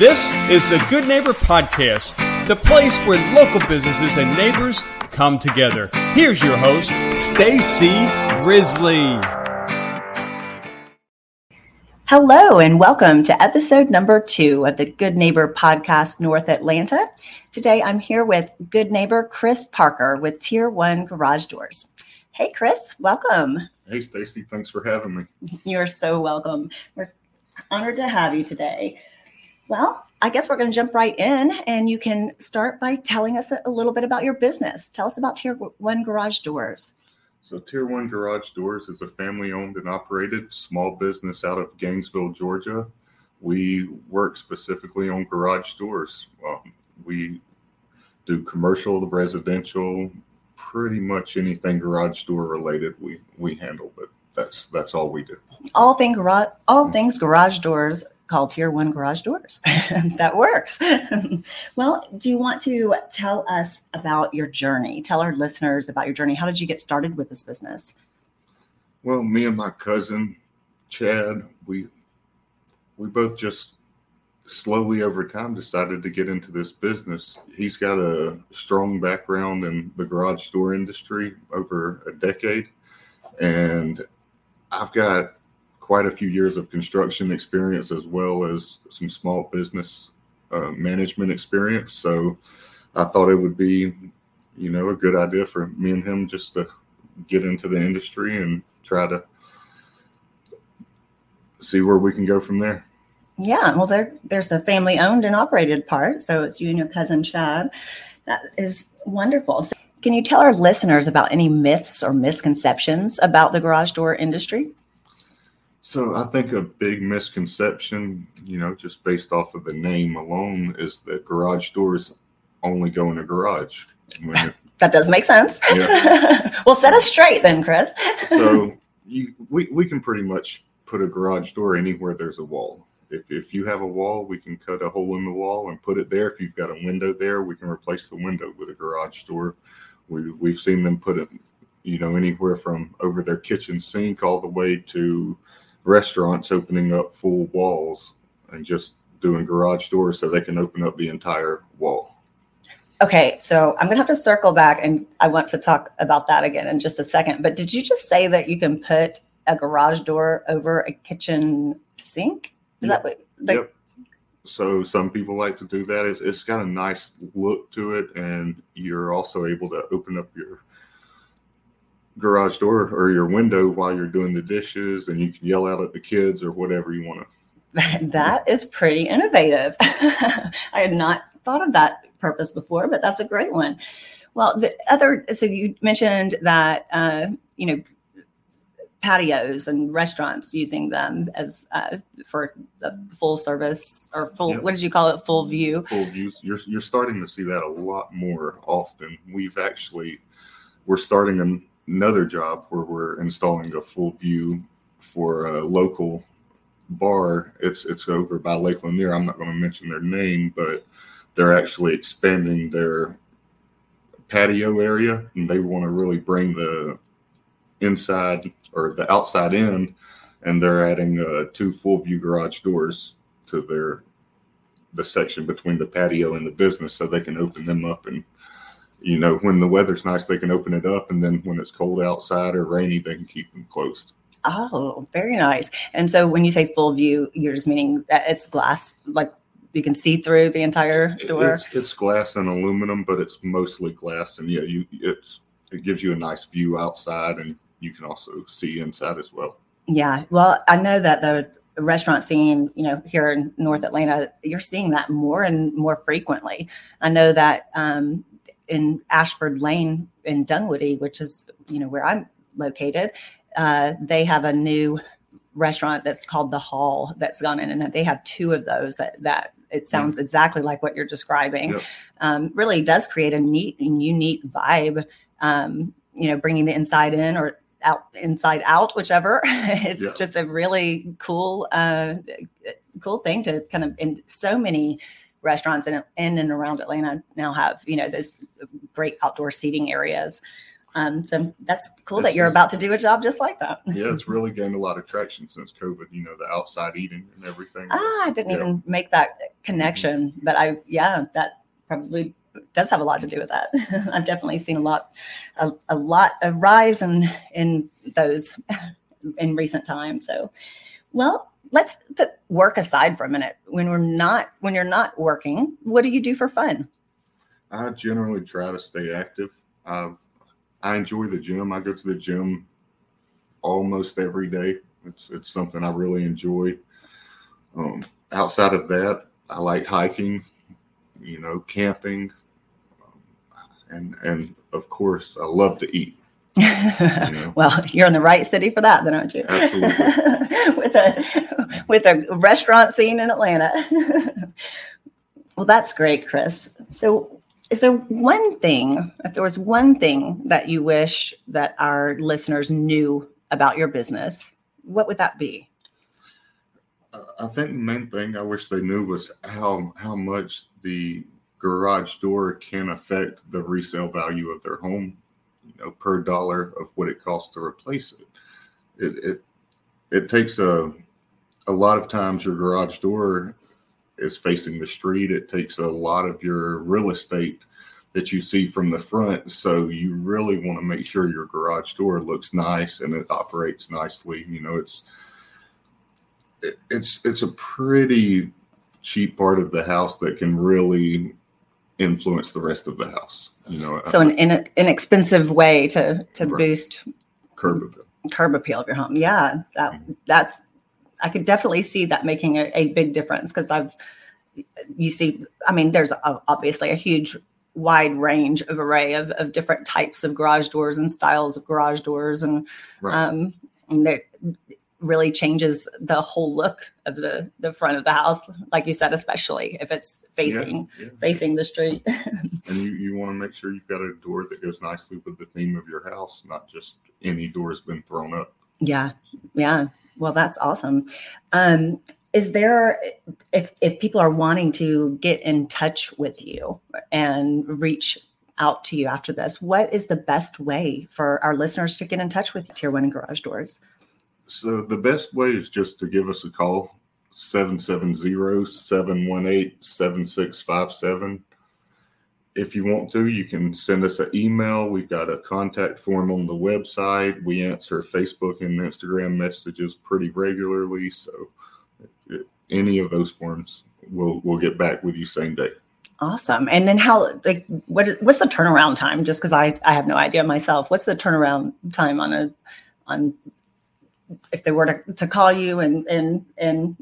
This is the Good Neighbor Podcast, the place where local businesses and neighbors come together. Here's your host, Stacy Grizzly. Hello, and welcome to episode number two of the Good Neighbor Podcast North Atlanta. Today I'm here with Good Neighbor Chris Parker with Tier One Garage Doors. Hey, Chris, welcome. Hey, Stacy, thanks for having me. You're so welcome. We're honored to have you today. Well, I guess we're going to jump right in, and you can start by telling us a little bit about your business. Tell us about Tier One Garage Doors. So, Tier One Garage Doors is a family owned and operated small business out of Gainesville, Georgia. We work specifically on garage doors. Um, we do commercial, residential, pretty much anything garage door related. We we handle, but that's that's all we do. All thing garage, all things garage doors call tier one garage doors. that works. well, do you want to tell us about your journey? Tell our listeners about your journey. How did you get started with this business? Well, me and my cousin Chad, we we both just slowly over time decided to get into this business. He's got a strong background in the garage door industry over a decade and I've got quite a few years of construction experience as well as some small business uh, management experience. So I thought it would be, you know, a good idea for me and him just to get into the industry and try to see where we can go from there. Yeah, well, there, there's the family owned and operated part. So it's you and your cousin Chad. That is wonderful. So can you tell our listeners about any myths or misconceptions about the garage door industry? So I think a big misconception, you know, just based off of the name alone, is that garage doors only go in a garage. that does make sense. Yeah. well, set us straight then, Chris. so you, we we can pretty much put a garage door anywhere there's a wall. If if you have a wall, we can cut a hole in the wall and put it there. If you've got a window there, we can replace the window with a garage door. We we've seen them put it, you know, anywhere from over their kitchen sink all the way to restaurants opening up full walls and just doing garage doors so they can open up the entire wall. Okay, so I'm gonna have to circle back and I want to talk about that again in just a second. But did you just say that you can put a garage door over a kitchen sink? Is yep. that what? Like, yep. So some people like to do that. It's, it's got a nice look to it, and you're also able to open up your garage door or your window while you're doing the dishes and you can yell out at the kids or whatever you want to that is pretty innovative. I had not thought of that purpose before but that's a great one. Well the other so you mentioned that uh, you know patios and restaurants using them as uh, for full service or full yep. what did you call it? Full view? Full views you're, you're starting to see that a lot more often. We've actually we're starting an another job where we're installing a full view for a local bar. It's it's over by Lake Lanier. I'm not going to mention their name, but they're actually expanding their patio area, and they want to really bring the inside or the outside in, and they're adding uh, two full view garage doors to their the section between the patio and the business, so they can open them up and you know, when the weather's nice, they can open it up, and then when it's cold outside or rainy, they can keep them closed. Oh, very nice. And so, when you say full view, you're just meaning that it's glass, like you can see through the entire door. It's, it's glass and aluminum, but it's mostly glass, and yeah, you it's it gives you a nice view outside, and you can also see inside as well. Yeah, well, I know that the restaurant scene, you know, here in North Atlanta, you're seeing that more and more frequently. I know that um, in Ashford Lane in Dunwoody, which is you know where I'm located, uh, they have a new restaurant that's called the Hall that's gone in, and they have two of those that that it sounds mm. exactly like what you're describing. Yep. Um, really does create a neat and unique vibe. Um, you know, bringing the inside in or out inside out, whichever. it's yep. just a really cool, uh, cool thing to kind of in so many restaurants in, in and around Atlanta now have, you know, those great outdoor seating areas. Um, so that's cool it's, that you're about to do a job just like that. yeah, it's really gained a lot of traction since COVID. You know, the outside eating and everything. Ah, I didn't yeah. even make that connection. But I, yeah, that probably does have a lot to do with that. I've definitely seen a lot, a, a lot of rise in in those in recent times. So, well, let's put work aside for a minute. When we're not, when you're not working, what do you do for fun? I generally try to stay active. I I enjoy the gym. I go to the gym almost every day. It's it's something I really enjoy. Um, outside of that, I like hiking, you know, camping, um, and and of course, I love to eat. You know? well, you're in the right city for that, then, aren't you? Absolutely. with a with a restaurant scene in Atlanta. well, that's great, Chris. So, is there one thing, if there was one thing that you wish that our listeners knew about your business, what would that be? I think the main thing I wish they knew was how how much the garage door can affect the resale value of their home, know, per dollar of what it costs to replace it. It it, it takes a a lot of times your garage door is facing the street. It takes a lot of your real estate that you see from the front. So you really want to make sure your garage door looks nice and it operates nicely. You know, it's it, it's it's a pretty cheap part of the house that can really influence the rest of the house. You know, So an in, inexpensive way to to Right. boost curb appeal. curb appeal of your home. Yeah, that that's I could definitely see that making a, a big difference because I've you see, I mean, there's a, obviously a huge wide range of array of, of different types of garage doors and styles of garage doors and Right. um and that really changes the whole look of the the front of the house like you said especially if it's facing Yeah, yeah. facing the street and you, you want to make sure you've got a door that goes nicely with the theme of your house, not just any door has been thrown up. Yeah, yeah. Well, that's awesome. Um, is there if if people are wanting to get in touch with you and reach out to you after this, what is the best way for our listeners to get in touch with Tier One and Garage Doors? So the best way is just to give us a call 770-718-7657. If you want to, you can send us an email. We've got a contact form on the website. We answer Facebook and Instagram messages pretty regularly, so any of those forms we'll we'll get back with you same day. Awesome. And then how like what what's the turnaround time? Just because I I have no idea myself. What's the turnaround time on a on if they were to, to call you and and and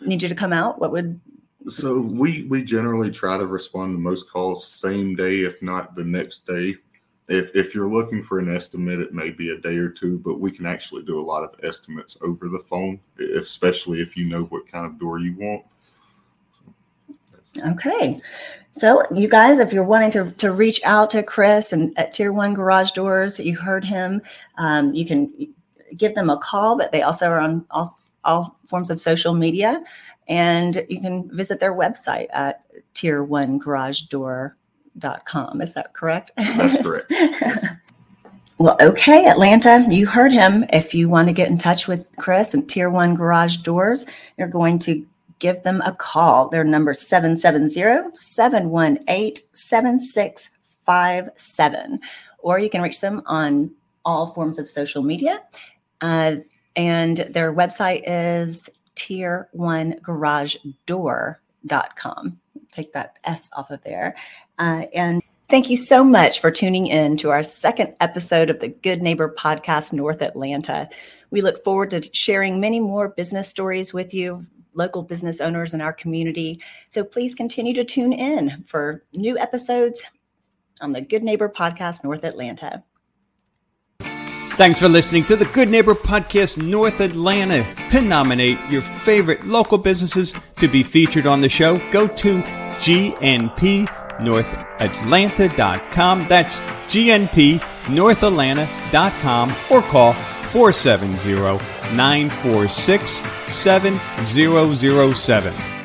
need you to come out? What would So we we generally try to respond to most calls same day, if not the next day. If if you're looking for an estimate, it may be a day or two, but we can actually do a lot of estimates over the phone, especially if you know what kind of door you want. Okay. So, you guys, if you're wanting to, to reach out to Chris and at Tier One Garage Doors, you heard him. Um, you can give them a call, but they also are on all, all forms of social media. And you can visit their website at tier one garage door.com. Is that correct? That's correct. Well, okay, Atlanta, you heard him. If you want to get in touch with Chris and Tier 1 Garage Doors, you're going to give them a call. Their number is 770-718-7657. Or you can reach them on all forms of social media. Uh, and their website is tier1garagedoor.com. Take that S off of there. Uh, and Thank you so much for tuning in to our second episode of the Good Neighbor Podcast North Atlanta. We look forward to sharing many more business stories with you, local business owners in our community. So please continue to tune in for new episodes on the Good Neighbor Podcast North Atlanta. Thanks for listening to the Good Neighbor Podcast North Atlanta. To nominate your favorite local businesses to be featured on the show, go to gnpnorthatlanta.com. That's gnpnorthatlanta.com or call 470 946 7007.